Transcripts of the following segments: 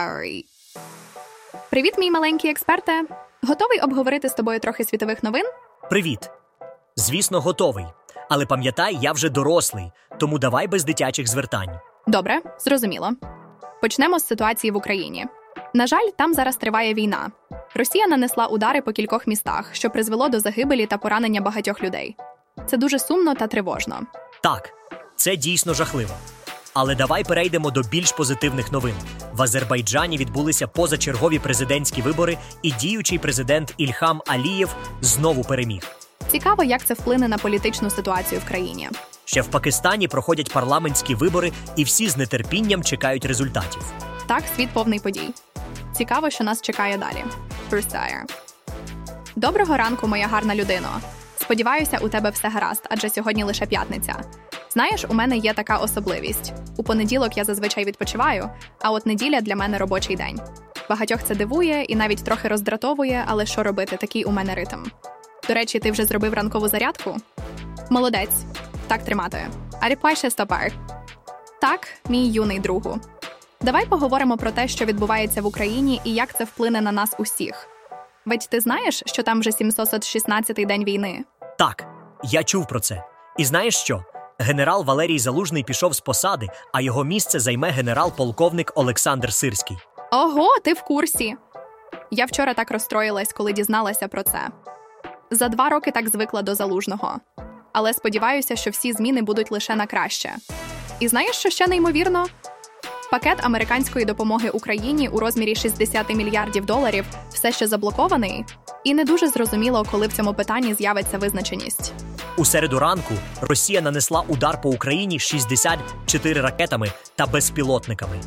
Ой. Привіт, мій маленький експерте. Готовий обговорити з тобою трохи світових новин? Привіт. Звісно, готовий. Але пам'ятай, я вже дорослий, тому давай без дитячих звертань. Добре, зрозуміло. Почнемо з ситуації в Україні. На жаль, там зараз триває війна. Росія нанесла удари по кількох містах, що призвело до загибелі та поранення багатьох людей. Це дуже сумно та тривожно. Так, це дійсно жахливо. Але давай перейдемо до більш позитивних новин. В Азербайджані відбулися позачергові президентські вибори, і діючий президент Ільхам Алієв знову переміг. Цікаво, як це вплине на політичну ситуацію в країні. Ще в Пакистані проходять парламентські вибори, і всі з нетерпінням чекають результатів. Так, світ повний подій. Цікаво, що нас чекає далі. Versailles. Доброго ранку, моя гарна людино. Сподіваюся, у тебе все гаразд, адже сьогодні лише п'ятниця. Знаєш, у мене є така особливість. У понеділок я зазвичай відпочиваю, а от неділя для мене робочий день. Багатьох це дивує і навіть трохи роздратовує, але що робити, такий у мене ритм. До речі, ти вже зробив ранкову зарядку? Молодець. Так тримати. А ріпай ще стопар. Так, мій юний другу. Давай поговоримо про те, що відбувається в Україні і як це вплине на нас усіх. Ведь ти знаєш, що там вже 716-й день війни. Так, я чув про це. І знаєш що? Генерал Валерій Залужний пішов з посади, а його місце займе генерал-полковник Олександр Сирський. Ого, ти в курсі. Я вчора так розстроїлась, коли дізналася про це. За два роки так звикла до залужного. Але сподіваюся, що всі зміни будуть лише на краще. І знаєш, що ще неймовірно? Пакет американської допомоги Україні у розмірі 60 мільярдів доларів все ще заблокований, і не дуже зрозуміло, коли в цьому питанні з'явиться визначеність. У середу ранку Росія нанесла удар по Україні 64 ракетами та безпілотниками.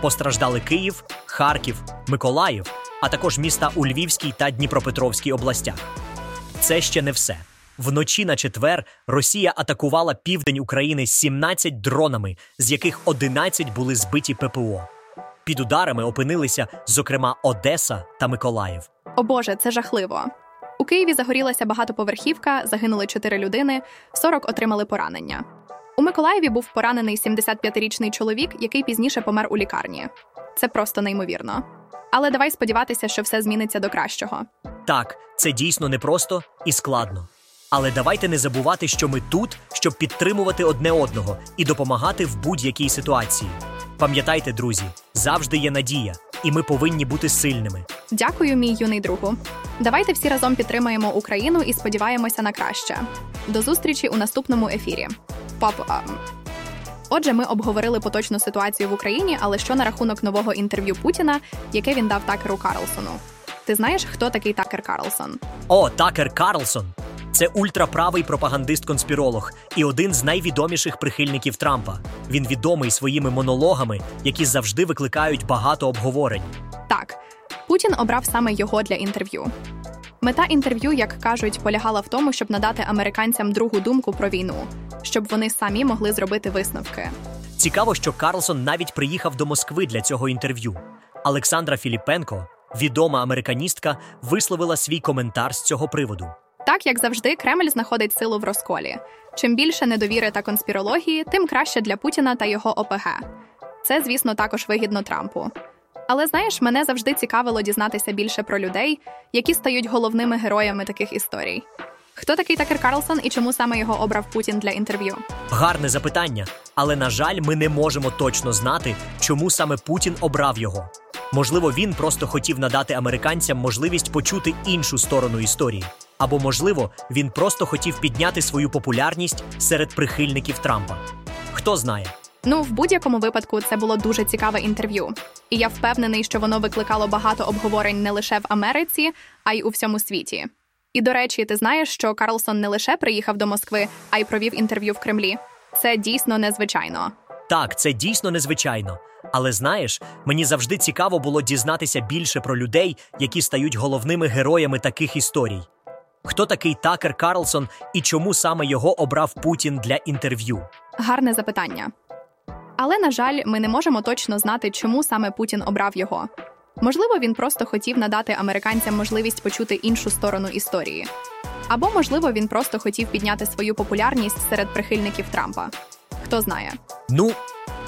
Постраждали Київ, Харків, Миколаїв, а також міста у Львівській та Дніпропетровській областях. Це ще не все. Вночі на четвер Росія атакувала південь України 17 дронами, з яких 11 були збиті ППО. Під ударами опинилися, зокрема, Одеса та Миколаїв. О Боже, це жахливо. Києві загорілася багатоповерхівка, загинули 4 людини, 40 отримали поранення. У Миколаєві був поранений 75-річний чоловік, який пізніше помер у лікарні. Це просто неймовірно. Але давай сподіватися, що все зміниться до кращого. Так, це дійсно непросто і складно. Але давайте не забувати, що ми тут, щоб підтримувати одне одного і допомагати в будь-якій ситуації. Пам'ятайте, друзі, завжди є надія, і ми повинні бути сильними. Дякую, мій юний другу. Давайте всі разом підтримаємо Україну і сподіваємося на краще. До зустрічі у наступному ефірі. Папа. Отже, ми обговорили поточну ситуацію в Україні, але що на рахунок нового інтерв'ю Путіна, яке він дав Такеру Карлсону? Ти знаєш, хто такий Такер Карлсон? О, Такер Карлсон! Це ультраправий пропагандист-конспіролог і один з найвідоміших прихильників Трампа. Він відомий своїми монологами, які завжди викликають багато обговорень. Так, Путін обрав саме його для інтерв'ю. Мета інтерв'ю, як кажуть, полягала в тому, щоб надати американцям другу думку про війну, щоб вони самі могли зробити висновки. Цікаво, що Карлсон навіть приїхав до Москви для цього інтерв'ю. Олександра Філіпенко, відома американістка, висловила свій коментар з цього приводу. Так як завжди, Кремль знаходить силу в розколі. Чим більше недовіри та конспірології, тим краще для Путіна та його ОПГ. Це, звісно, також вигідно Трампу. Але знаєш, мене завжди цікавило дізнатися більше про людей, які стають головними героями таких історій. Хто такий Такер Карлсон і чому саме його обрав Путін для інтерв'ю? Гарне запитання, але на жаль, ми не можемо точно знати, чому саме Путін обрав його. Можливо, він просто хотів надати американцям можливість почути іншу сторону історії. Або, можливо, він просто хотів підняти свою популярність серед прихильників Трампа. Хто знає? Ну, в будь-якому випадку, це було дуже цікаве інтерв'ю, і я впевнений, що воно викликало багато обговорень не лише в Америці, а й у всьому світі. І до речі, ти знаєш, що Карлсон не лише приїхав до Москви, а й провів інтерв'ю в Кремлі. Це дійсно незвичайно. Так, це дійсно незвичайно. Але знаєш, мені завжди цікаво було дізнатися більше про людей, які стають головними героями таких історій. Хто такий Такер Карлсон і чому саме його обрав Путін для інтерв'ю? Гарне запитання. Але, на жаль, ми не можемо точно знати, чому саме Путін обрав його. Можливо, він просто хотів надати американцям можливість почути іншу сторону історії. Або, можливо, він просто хотів підняти свою популярність серед прихильників Трампа. Хто знає? Ну,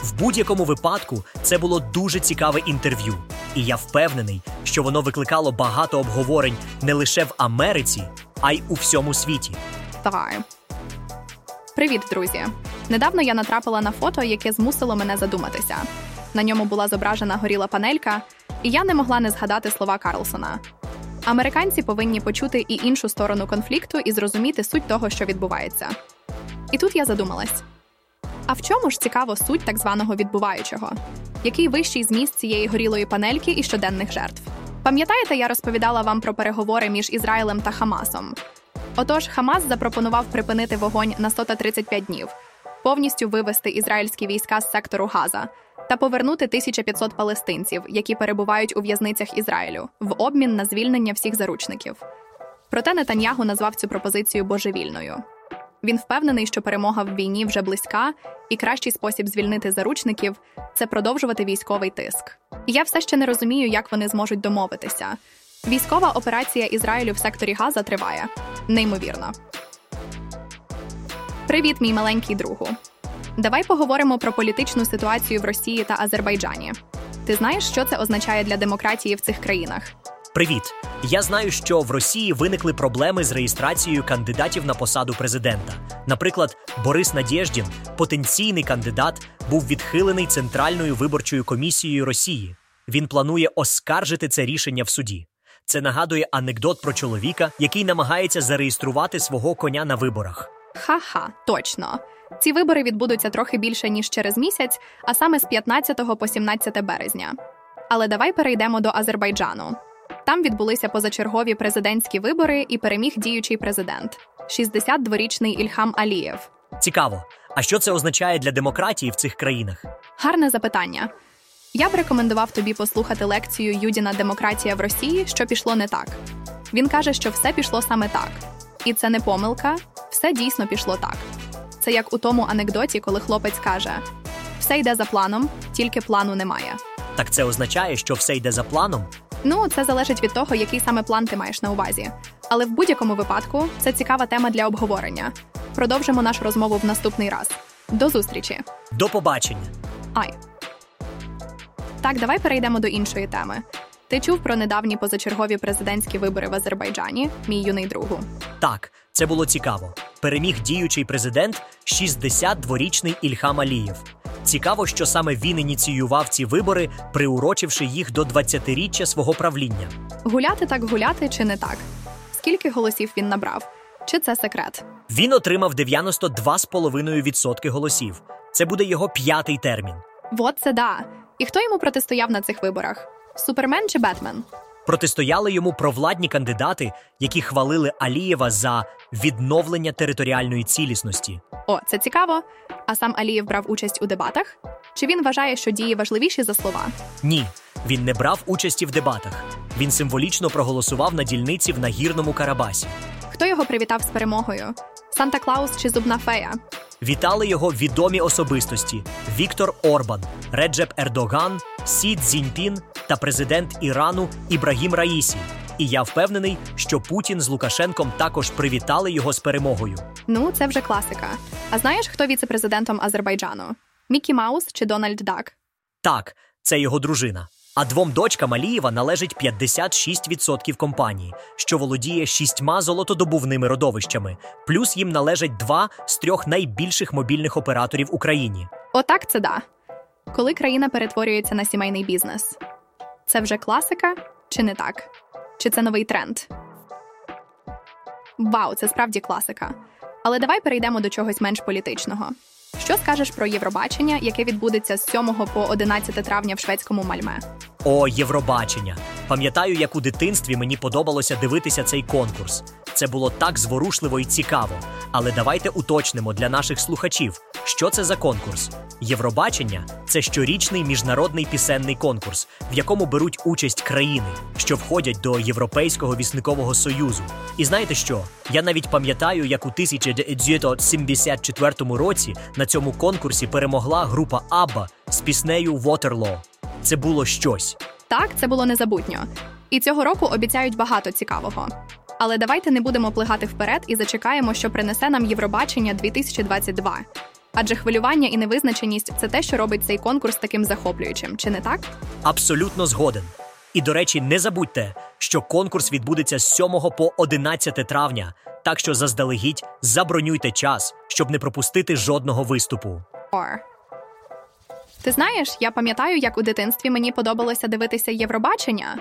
В будь-якому випадку це було дуже цікаве інтерв'ю, і я впевнений, що воно викликало багато обговорень не лише в Америці, а й у всьому світі. Так. Привіт, друзі! Недавно я натрапила на фото, яке змусило мене задуматися. На ньому була зображена горіла панелька, і я не могла не згадати слова Карлсона. Американці повинні почути і іншу сторону конфлікту і зрозуміти суть того, що відбувається. І тут я задумалась: а в чому ж цікаво суть так званого відбуваючого? Який вищий зміст цієї горілої панельки і щоденних жертв? Пам'ятаєте, я розповідала вам про переговори між Ізраїлем та Хамасом. Отож, Хамас запропонував припинити вогонь на 135 днів, повністю вивести ізраїльські війська з сектору Газа та повернути 1500 палестинців, які перебувають у в'язницях Ізраїлю, в обмін на звільнення всіх заручників. Проте Нетаньягу назвав цю пропозицію божевільною. Він впевнений, що перемога в війні вже близька, і кращий спосіб звільнити заручників це продовжувати військовий тиск. Я все ще не розумію, як вони зможуть домовитися. Військова операція Ізраїлю в секторі Газа триває неймовірно. Привіт, мій маленький другу. Давай поговоримо про політичну ситуацію в Росії та Азербайджані. Ти знаєш, що це означає для демократії в цих країнах? Привіт! Я знаю, що в Росії виникли проблеми з реєстрацією кандидатів на посаду президента. Наприклад, Борис Надєждін, потенційний кандидат, був відхилений Центральною виборчою комісією Росії. Він планує оскаржити це рішення в суді. Це нагадує анекдот про чоловіка, який намагається зареєструвати свого коня на виборах. Ха-ха, точно. Ці вибори відбудуться трохи більше ніж через місяць, а саме з 15 по 17 березня. Але давай перейдемо до Азербайджану. Там відбулися позачергові президентські вибори і переміг діючий президент 62-річний Ільхам Алієв. Цікаво, а що це означає для демократії в цих країнах? Гарне запитання. Я б рекомендував тобі послухати лекцію Юдіна Демократія в Росії, що пішло не так. Він каже, що все пішло саме так. І це не помилка, все дійсно пішло так. Це як у тому анекдоті, коли хлопець каже: все йде за планом, тільки плану немає. Так це означає, що все йде за планом? Ну, це залежить від того, який саме план ти маєш на увазі. Але в будь-якому випадку це цікава тема для обговорення. Продовжимо нашу розмову в наступний раз. До зустрічі! До побачення! Ай. Так, давай перейдемо до іншої теми. Ти чув про недавні позачергові президентські вибори в Азербайджані, мій юний другу. Так, це було цікаво. Переміг діючий президент 62-річний Ільхам Алієв. Цікаво, що саме він ініціював ці вибори, приурочивши їх до 20-річчя свого правління. Гуляти так гуляти чи не так? Скільки голосів він набрав? Чи це секрет? Він отримав 92,5% голосів. Це буде його п'ятий термін. Вот це да. І хто йому протистояв на цих виборах? Супермен чи Бетмен? Протистояли йому провладні кандидати, які хвалили Алієва за відновлення територіальної цілісності. О, це цікаво. А сам Алієв брав участь у дебатах? Чи він вважає, що дії важливіші за слова? Ні, він не брав участі в дебатах. Він символічно проголосував на дільниці в нагірному Карабасі. Хто його привітав з перемогою? Санта Клаус чи Зубна Фея? Вітали його відомі особистості: Віктор Орбан, Реджеп Ердоган, Сі Цзіньпін та президент Ірану Ібрагім Раїсі. І я впевнений, що Путін з Лукашенком також привітали його з перемогою. Ну, це вже класика. А знаєш, хто віце-президентом Азербайджану? Мікі Маус чи Дональд Дак? Так, це його дружина. А двом дочкам Алієва належить 56% компанії, що володіє шістьма золотодобувними родовищами. Плюс їм належать два з трьох найбільших мобільних операторів Україні. Отак це да. Коли країна перетворюється на сімейний бізнес. Це вже класика чи не так? Чи це новий тренд? Вау, це справді класика. Але давай перейдемо до чогось менш політичного. Що скажеш про Євробачення, яке відбудеться з 7 по 11 травня в шведському Мальме? О, Євробачення! Пам'ятаю, як у дитинстві мені подобалося дивитися цей конкурс. Це було так зворушливо і цікаво. Але давайте уточнимо для наших слухачів, що це за конкурс. Євробачення це щорічний міжнародний пісенний конкурс, в якому беруть участь країни, що входять до Європейського вісникового союзу. І знаєте що? Я навіть пам'ятаю, як у 1974 році на цьому конкурсі перемогла група Абба з піснею Waterloo. Це було щось. Так, це було незабутньо. І цього року обіцяють багато цікавого. Але давайте не будемо плигати вперед і зачекаємо, що принесе нам Євробачення 2022. Адже хвилювання і невизначеність це те, що робить цей конкурс таким захоплюючим, чи не так? Абсолютно згоден. І до речі, не забудьте, що конкурс відбудеться з 7 по 11 травня, так що заздалегідь забронюйте час, щоб не пропустити жодного виступу. Or. Ти знаєш, я пам'ятаю, як у дитинстві мені подобалося дивитися Євробачення.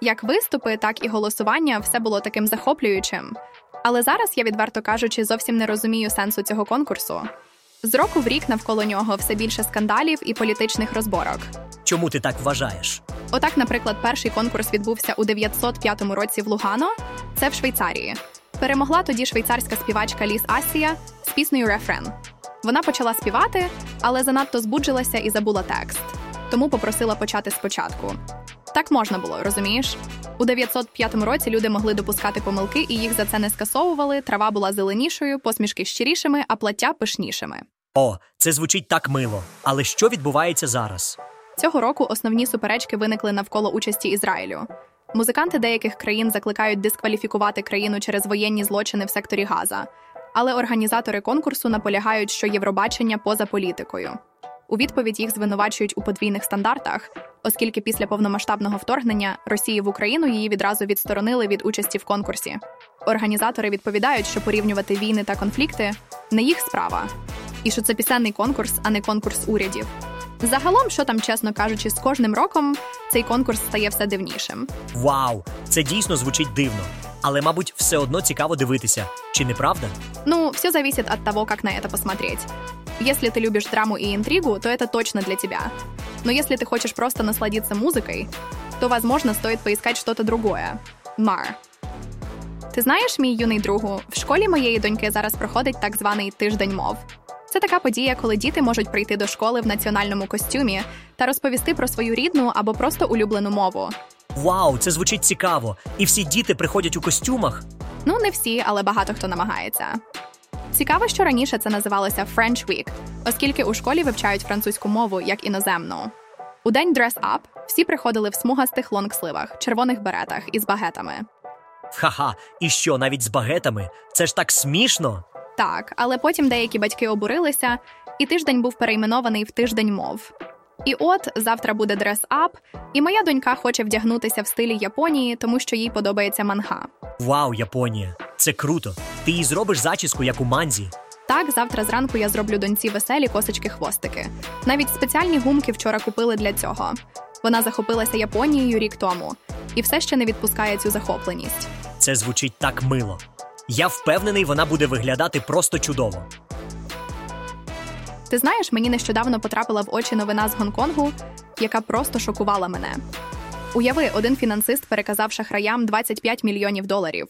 Як виступи, так і голосування все було таким захоплюючим. Але зараз я, відверто кажучи, зовсім не розумію сенсу цього конкурсу. З року в рік навколо нього все більше скандалів і політичних розборок. Чому ти так вважаєш? Отак, наприклад, перший конкурс відбувся у 905 році в Лугано, це в Швейцарії. Перемогла тоді швейцарська співачка Ліс Асія з піснею Рефрен. Вона почала співати, але занадто збуджилася і забула текст, тому попросила почати спочатку. Так можна було, розумієш? У 905 році люди могли допускати помилки, і їх за це не скасовували. Трава була зеленішою, посмішки щирішими, а плаття пишнішими. О, це звучить так мило. Але що відбувається зараз? Цього року основні суперечки виникли навколо участі Ізраїлю. Музиканти деяких країн закликають дискваліфікувати країну через воєнні злочини в секторі Газа, але організатори конкурсу наполягають, що Євробачення поза політикою. У відповідь їх звинувачують у подвійних стандартах, оскільки після повномасштабного вторгнення Росії в Україну її відразу відсторонили від участі в конкурсі. Організатори відповідають, що порівнювати війни та конфлікти не їх справа, і що це пісенний конкурс, а не конкурс урядів. Загалом, що там, чесно кажучи, з кожним роком цей конкурс стає все дивнішим. Вау, це дійсно звучить дивно Але, мабуть, все одно цікаво дивитися, чи не правда? Ну, все зависит от того, как на это посмотреть. Если ты любишь драму и интригу, то это точно для тебя. Но если ты хочешь просто насладиться музыкой, то, возможно, стоит поискать что-то другое. Мар. Ти знаєш, мій юний другу, в школі моєї доньки зараз проходить так званий тиждень мов. Це така подія, коли діти можуть прийти до школи в національному костюмі та розповісти про свою рідну або просто улюблену мову. Вау, це звучить цікаво. І всі діти приходять у костюмах. Ну, не всі, але багато хто намагається. Цікаво, що раніше це називалося French Week, оскільки у школі вивчають французьку мову як іноземну. У день Dress Up всі приходили в смугастих лонгсливах, червоних беретах із багетами. Ха-ха, і що, навіть з багетами? Це ж так смішно. Так, але потім деякі батьки обурилися, і тиждень був перейменований в тиждень мов. І от завтра буде дрес-ап, і моя донька хоче вдягнутися в стилі Японії, тому що їй подобається манга. Вау, Японія! Це круто. Ти їй зробиш зачіску, як у манзі. Так, завтра зранку я зроблю доньці веселі косочки-хвостики. Навіть спеціальні гумки вчора купили для цього. Вона захопилася Японією рік тому і все ще не відпускає цю захопленість. Це звучить так мило. Я впевнений, вона буде виглядати просто чудово. Ти знаєш, мені нещодавно потрапила в очі новина з Гонконгу, яка просто шокувала мене. Уяви, один фінансист переказав шахраям 25 мільйонів доларів,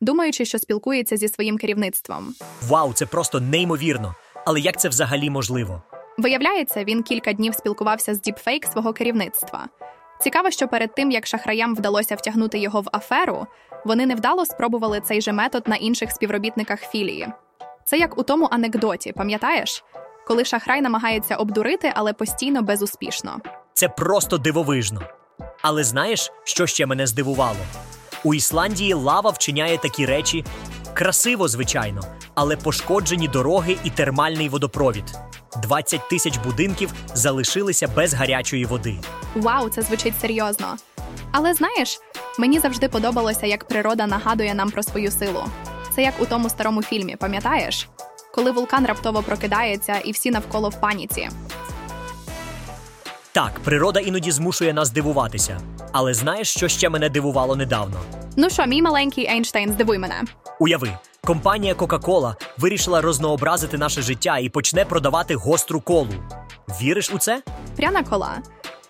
думаючи, що спілкується зі своїм керівництвом. Вау, це просто неймовірно. Але як це взагалі можливо? Виявляється, він кілька днів спілкувався з діпфейк свого керівництва. Цікаво, що перед тим як шахраям вдалося втягнути його в аферу, вони невдало спробували цей же метод на інших співробітниках філії. Це як у тому анекдоті, пам'ятаєш? Коли шахрай намагається обдурити, але постійно безуспішно. Це просто дивовижно. Але знаєш, що ще мене здивувало? У Ісландії лава вчиняє такі речі красиво, звичайно, але пошкоджені дороги і термальний водопровід. 20 тисяч будинків залишилися без гарячої води. Вау, це звучить серйозно. Але знаєш, мені завжди подобалося, як природа нагадує нам про свою силу. Це як у тому старому фільмі, пам'ятаєш? Коли вулкан раптово прокидається і всі навколо в паніці. Так, природа іноді змушує нас дивуватися. Але знаєш, що ще мене дивувало недавно? Ну що, мій маленький Ейнштейн, здивуй мене. Уяви, компанія Coca-Cola вирішила рознообразити наше життя і почне продавати гостру колу. Віриш у це? Пряна кола.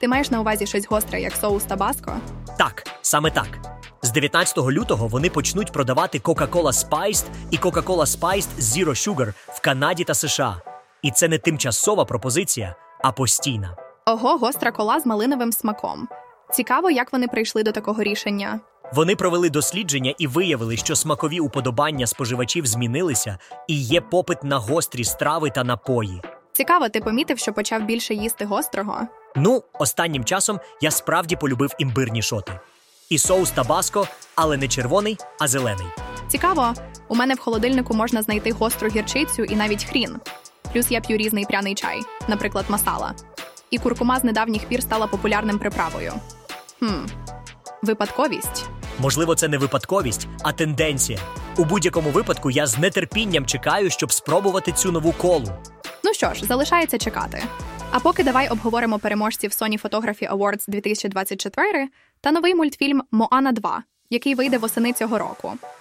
Ти маєш на увазі щось гостре, як соус табаско? Так, саме так. З 19 лютого вони почнуть продавати Coca-Cola Spiced і Coca-Cola Spiced Zero Sugar в Канаді та США. І це не тимчасова пропозиція, а постійна. Ого, гостра кола з малиновим смаком. Цікаво, як вони прийшли до такого рішення. Вони провели дослідження і виявили, що смакові уподобання споживачів змінилися і є попит на гострі страви та напої. Цікаво, ти помітив, що почав більше їсти гострого? Ну, останнім часом я справді полюбив імбирні шоти. І соус табаско, але не червоний, а зелений. Цікаво, у мене в холодильнику можна знайти гостру гірчицю і навіть хрін. Плюс я п'ю різний пряний чай, наприклад, масала. І куркума з недавніх пір стала популярним приправою. Хм, випадковість. Можливо, це не випадковість, а тенденція. У будь-якому випадку я з нетерпінням чекаю, щоб спробувати цю нову колу. Ну що ж, залишається чекати. А поки давай обговоримо переможців Sony Photography Awards 2024 та новий мультфільм Моана 2, який вийде восени цього року.